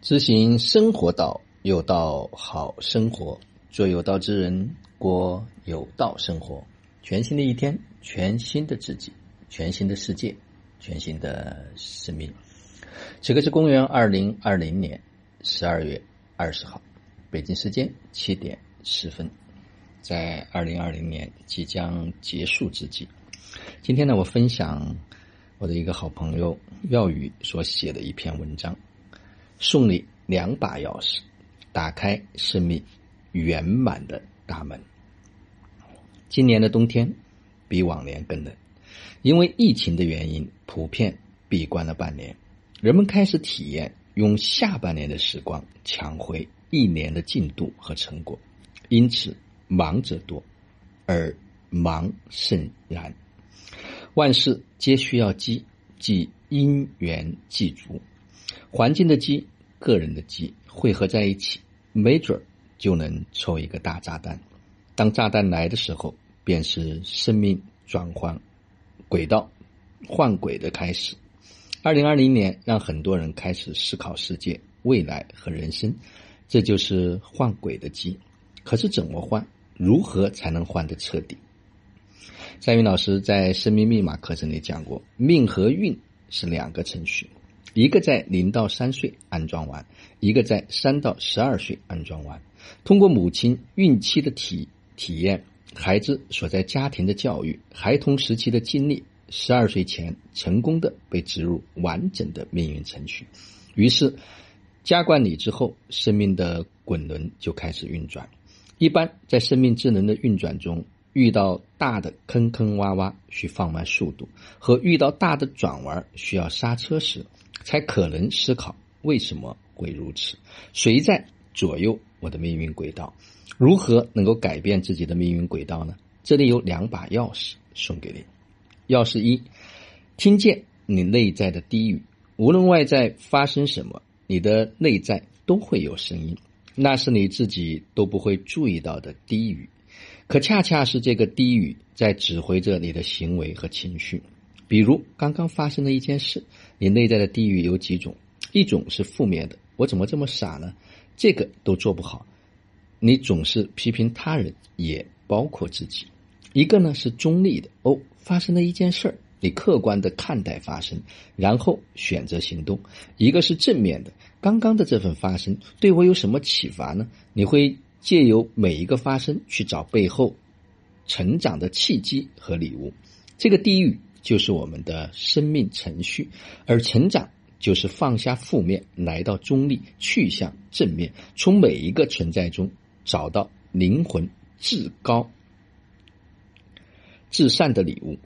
知行生活道，有道好生活，做有道之人，过有道生活。全新的一天，全新的自己，全新的世界，全新的生命。此刻是公元二零二零年十二月二十号，北京时间七点十分，在二零二零年即将结束之际，今天呢，我分享我的一个好朋友耀宇所写的一篇文章。送你两把钥匙，打开生命圆满的大门。今年的冬天比往年更冷，因为疫情的原因，普遍闭关了半年。人们开始体验用下半年的时光抢回一年的进度和成果，因此忙者多，而忙甚然。万事皆需要机，即因缘具足。环境的机，个人的机汇合在一起，没准儿就能抽一个大炸弹。当炸弹来的时候，便是生命转换轨道、换轨的开始。二零二零年让很多人开始思考世界、未来和人生，这就是换轨的机。可是怎么换？如何才能换得彻底？赛云老师在《生命密码》课程里讲过，命和运是两个程序。一个在零到三岁安装完，一个在三到十二岁安装完。通过母亲孕期的体体验，孩子所在家庭的教育，孩童时期的经历，十二岁前成功的被植入完整的命运程序。于是，加冠礼之后，生命的滚轮就开始运转。一般在生命智能的运转中，遇到大的坑坑洼洼，需放慢速度；和遇到大的转弯，需要刹车时。才可能思考为什么会如此？谁在左右我的命运轨道？如何能够改变自己的命运轨道呢？这里有两把钥匙送给你。钥匙一，听见你内在的低语，无论外在发生什么，你的内在都会有声音，那是你自己都不会注意到的低语，可恰恰是这个低语在指挥着你的行为和情绪。比如刚刚发生的一件事，你内在的地狱有几种？一种是负面的，我怎么这么傻呢？这个都做不好。你总是批评他人，也包括自己。一个呢是中立的，哦，发生了一件事儿，你客观的看待发生，然后选择行动。一个是正面的，刚刚的这份发生对我有什么启发呢？你会借由每一个发生去找背后成长的契机和礼物。这个地狱。就是我们的生命程序，而成长就是放下负面，来到中立，去向正面，从每一个存在中找到灵魂至高、至善的礼物。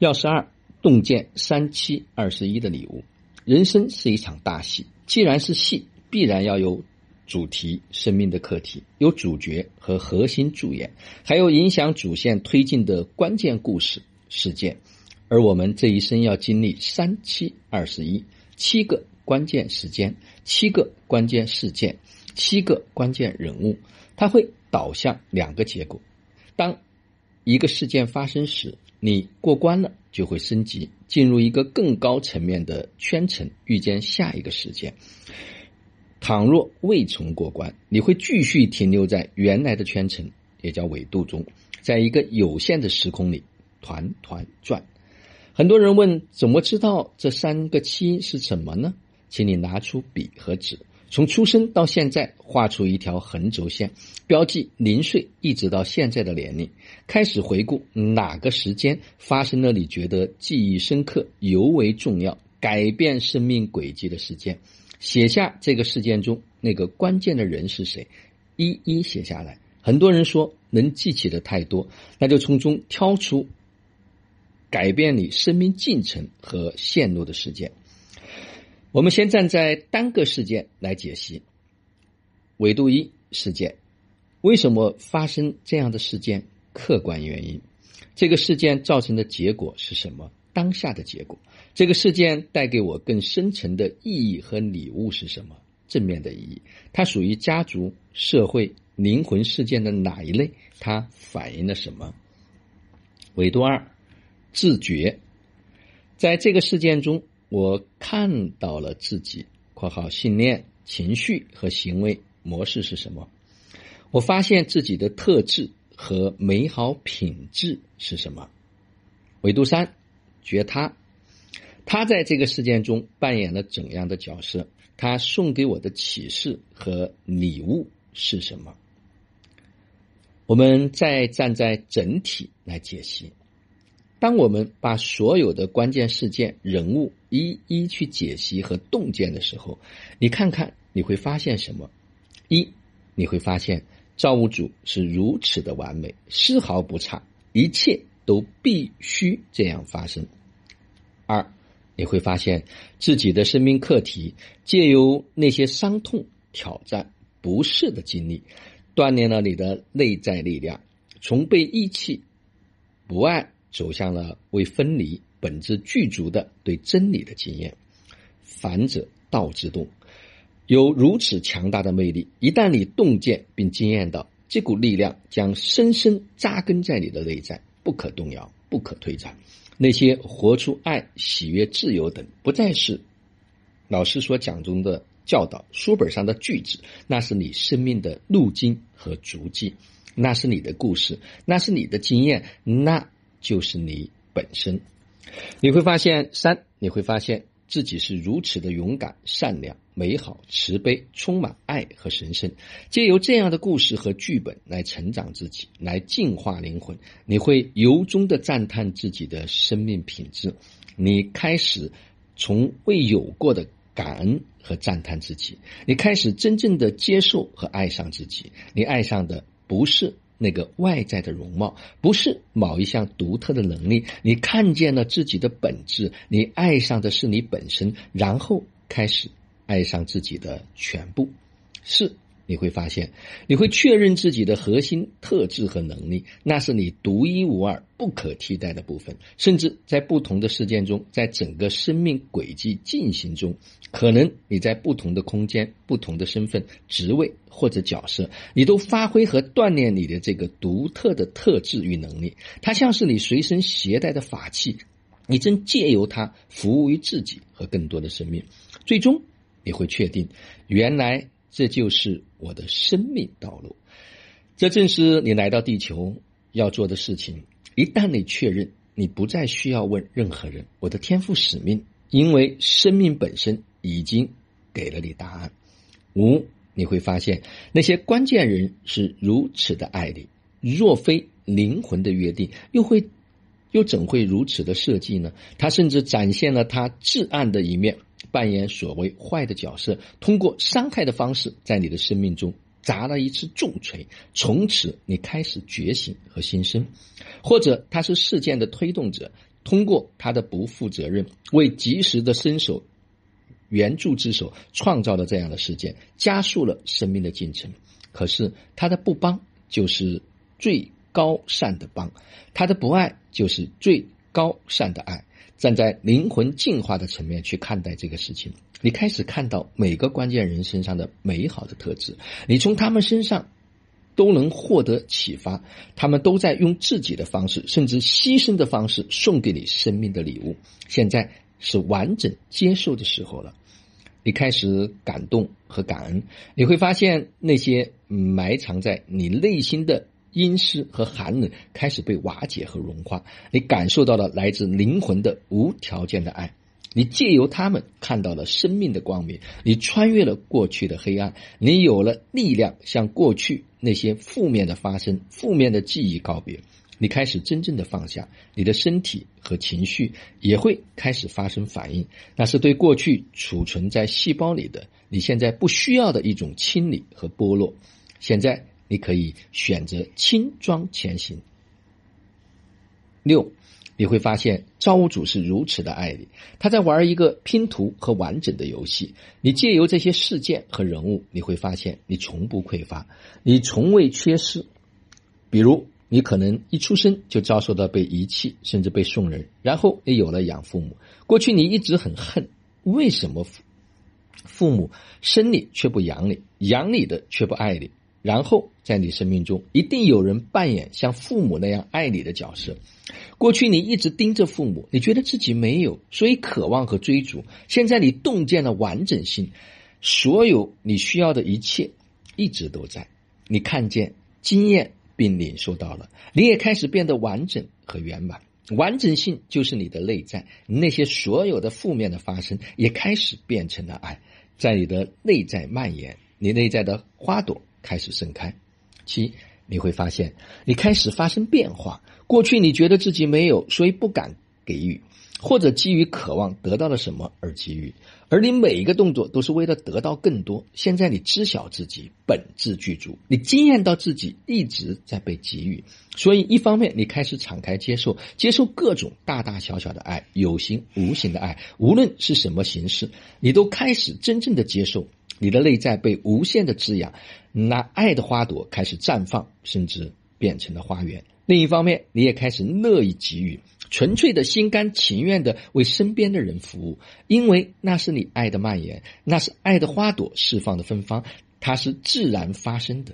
钥匙二，洞见三七二十一的礼物。人生是一场大戏，既然是戏，必然要有。主题生命的课题有主角和核心主演，还有影响主线推进的关键故事事件，而我们这一生要经历三七二十一七个关键时间、七个关键事件、七个关键人物，它会导向两个结果：当一个事件发生时，你过关了，就会升级进入一个更高层面的圈层，遇见下一个事件。倘若未曾过关，你会继续停留在原来的圈层，也叫纬度中，在一个有限的时空里团团转。很多人问：怎么知道这三个七是什么呢？请你拿出笔和纸，从出生到现在画出一条横轴线，标记零岁一直到现在的年龄，开始回顾哪个时间发生了你觉得记忆深刻、尤为重要、改变生命轨迹的事件。写下这个事件中那个关键的人是谁，一一写下来。很多人说能记起的太多，那就从中挑出改变你生命进程和线路的事件。我们先站在单个事件来解析。维度一事件，为什么发生这样的事件？客观原因。这个事件造成的结果是什么？当下的结果。这个事件带给我更深层的意义和礼物是什么？正面的意义，它属于家族、社会、灵魂事件的哪一类？它反映了什么？维度二，自觉，在这个事件中，我看到了自己，（括号信念、情绪和行为模式是什么？）我发现自己的特质和美好品质是什么？维度三，觉他，他在这个事件中扮演了怎样的角色？他送给我的启示和礼物是什么？我们再站在整体来解析。当我们把所有的关键事件、人物一一去解析和洞见的时候，你看看你会发现什么？一，你会发现。造物主是如此的完美，丝毫不差，一切都必须这样发生。你会发现自己的生命课题，借由那些伤痛、挑战、不适的经历，锻炼了你的内在力量，从被遗弃、不爱，走向了为分离、本质具足的对真理的经验。反者道之动。有如此强大的魅力，一旦你洞见并惊艳到，这股力量将深深扎根在你的内在，不可动摇，不可推展。那些活出爱、喜悦、自由等，不再是老师所讲中的教导、书本上的句子，那是你生命的路径和足迹，那是你的故事，那是你的经验，那就是你本身。你会发现，三，你会发现。自己是如此的勇敢、善良、美好、慈悲，充满爱和神圣。借由这样的故事和剧本来成长自己，来净化灵魂，你会由衷的赞叹自己的生命品质。你开始从未有过的感恩和赞叹自己，你开始真正的接受和爱上自己。你爱上的不是。那个外在的容貌不是某一项独特的能力，你看见了自己的本质，你爱上的是你本身，然后开始爱上自己的全部，是。你会发现，你会确认自己的核心特质和能力，那是你独一无二、不可替代的部分。甚至在不同的事件中，在整个生命轨迹进行中，可能你在不同的空间、不同的身份、职位或者角色，你都发挥和锻炼你的这个独特的特质与能力。它像是你随身携带的法器，你正借由它服务于自己和更多的生命。最终，你会确定，原来。这就是我的生命道路，这正是你来到地球要做的事情。一旦你确认，你不再需要问任何人“我的天赋使命”，因为生命本身已经给了你答案。五，你会发现那些关键人是如此的爱你，若非灵魂的约定，又会又怎会如此的设计呢？他甚至展现了他至暗的一面。扮演所谓坏的角色，通过伤害的方式，在你的生命中砸了一次重锤，从此你开始觉醒和新生；或者他是事件的推动者，通过他的不负责任，为及时的伸手援助之手，创造了这样的事件，加速了生命的进程。可是他的不帮，就是最高善的帮；他的不爱，就是最高善的爱。站在灵魂进化的层面去看待这个事情，你开始看到每个关键人身上的美好的特质，你从他们身上都能获得启发，他们都在用自己的方式，甚至牺牲的方式送给你生命的礼物。现在是完整接受的时候了，你开始感动和感恩，你会发现那些埋藏在你内心的。阴湿和寒冷开始被瓦解和融化，你感受到了来自灵魂的无条件的爱，你借由他们看到了生命的光明，你穿越了过去的黑暗，你有了力量向过去那些负面的发生、负面的记忆告别，你开始真正的放下，你的身体和情绪也会开始发生反应，那是对过去储存在细胞里的你现在不需要的一种清理和剥落，现在。你可以选择轻装前行。六，你会发现造物主是如此的爱你，他在玩一个拼图和完整的游戏。你借由这些事件和人物，你会发现你从不匮乏，你从未缺失。比如，你可能一出生就遭受到被遗弃，甚至被送人，然后你有了养父母。过去你一直很恨，为什么父父母生你却不养你，养你的却不爱你？然后在你生命中一定有人扮演像父母那样爱你的角色。过去你一直盯着父母，你觉得自己没有，所以渴望和追逐。现在你洞见了完整性，所有你需要的一切一直都在。你看见、经验并领受到了，你也开始变得完整和圆满。完整性就是你的内在，那些所有的负面的发生也开始变成了爱，在你的内在蔓延，你内在的花朵开始盛开。七，你会发现你开始发生变化。过去你觉得自己没有，所以不敢给予，或者基于渴望得到了什么而给予，而你每一个动作都是为了得到更多。现在你知晓自己本质具足，你惊艳到自己一直在被给予，所以一方面你开始敞开接受，接受各种大大小小的爱，有形无形的爱，无论是什么形式，你都开始真正的接受。你的内在被无限的滋养，那爱的花朵开始绽放，甚至变成了花园。另一方面，你也开始乐意给予，纯粹的心甘情愿的为身边的人服务，因为那是你爱的蔓延，那是爱的花朵释放的芬芳，它是自然发生的。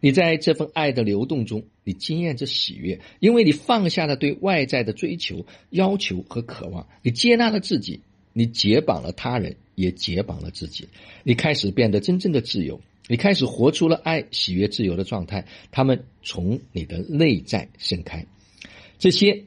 你在这份爱的流动中，你经验着喜悦，因为你放下了对外在的追求、要求和渴望，你接纳了自己，你解绑了他人，也解绑了自己，你开始变得真正的自由。你开始活出了爱、喜悦、自由的状态，他们从你的内在盛开。这些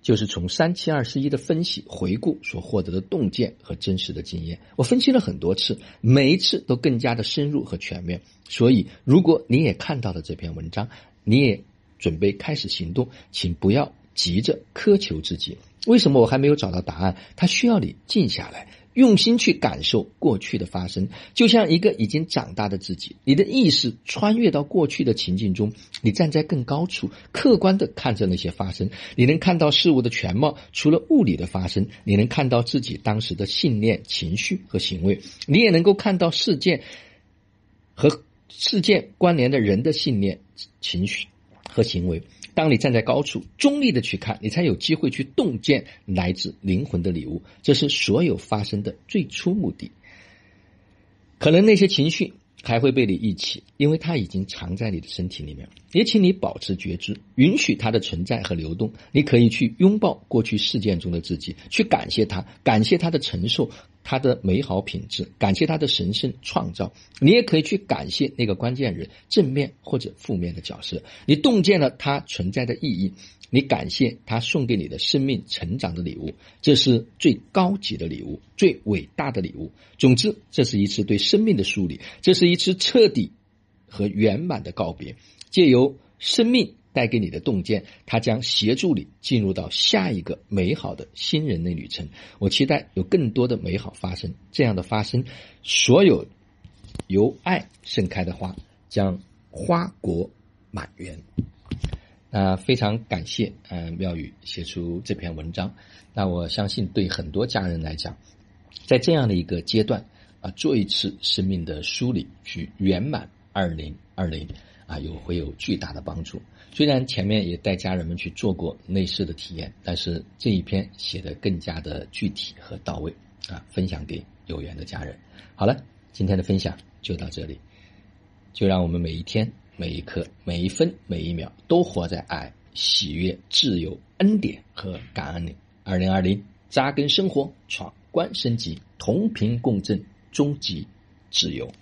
就是从三七二十一的分析回顾所获得的洞见和真实的经验。我分析了很多次，每一次都更加的深入和全面。所以，如果你也看到了这篇文章，你也准备开始行动，请不要急着苛求自己。为什么我还没有找到答案？它需要你静下来。用心去感受过去的发生，就像一个已经长大的自己。你的意识穿越到过去的情境中，你站在更高处，客观的看着那些发生。你能看到事物的全貌，除了物理的发生，你能看到自己当时的信念、情绪和行为。你也能够看到事件和事件关联的人的信念、情绪和行为。当你站在高处，中立的去看，你才有机会去洞见来自灵魂的礼物。这是所有发生的最初目的。可能那些情绪还会被你忆起，因为它已经藏在你的身体里面。也请你保持觉知，允许它的存在和流动。你可以去拥抱过去事件中的自己，去感谢他，感谢他的承受。他的美好品质，感谢他的神圣创造。你也可以去感谢那个关键人，正面或者负面的角色。你洞见了他存在的意义，你感谢他送给你的生命成长的礼物。这是最高级的礼物，最伟大的礼物。总之，这是一次对生命的梳理，这是一次彻底和圆满的告别。借由生命。带给你的洞见，它将协助你进入到下一个美好的新人类旅程。我期待有更多的美好发生，这样的发生，所有由爱盛开的花将花果满园。那非常感谢，嗯，妙宇写出这篇文章。那我相信，对很多家人来讲，在这样的一个阶段啊，做一次生命的梳理，去圆满二零二零啊，有会有巨大的帮助。虽然前面也带家人们去做过类似的体验，但是这一篇写的更加的具体和到位啊，分享给有缘的家人。好了，今天的分享就到这里，就让我们每一天、每一刻、每一分、每一秒都活在爱、喜悦、自由、恩典和感恩里。二零二零，扎根生活，闯关升级，同频共振，终极自由。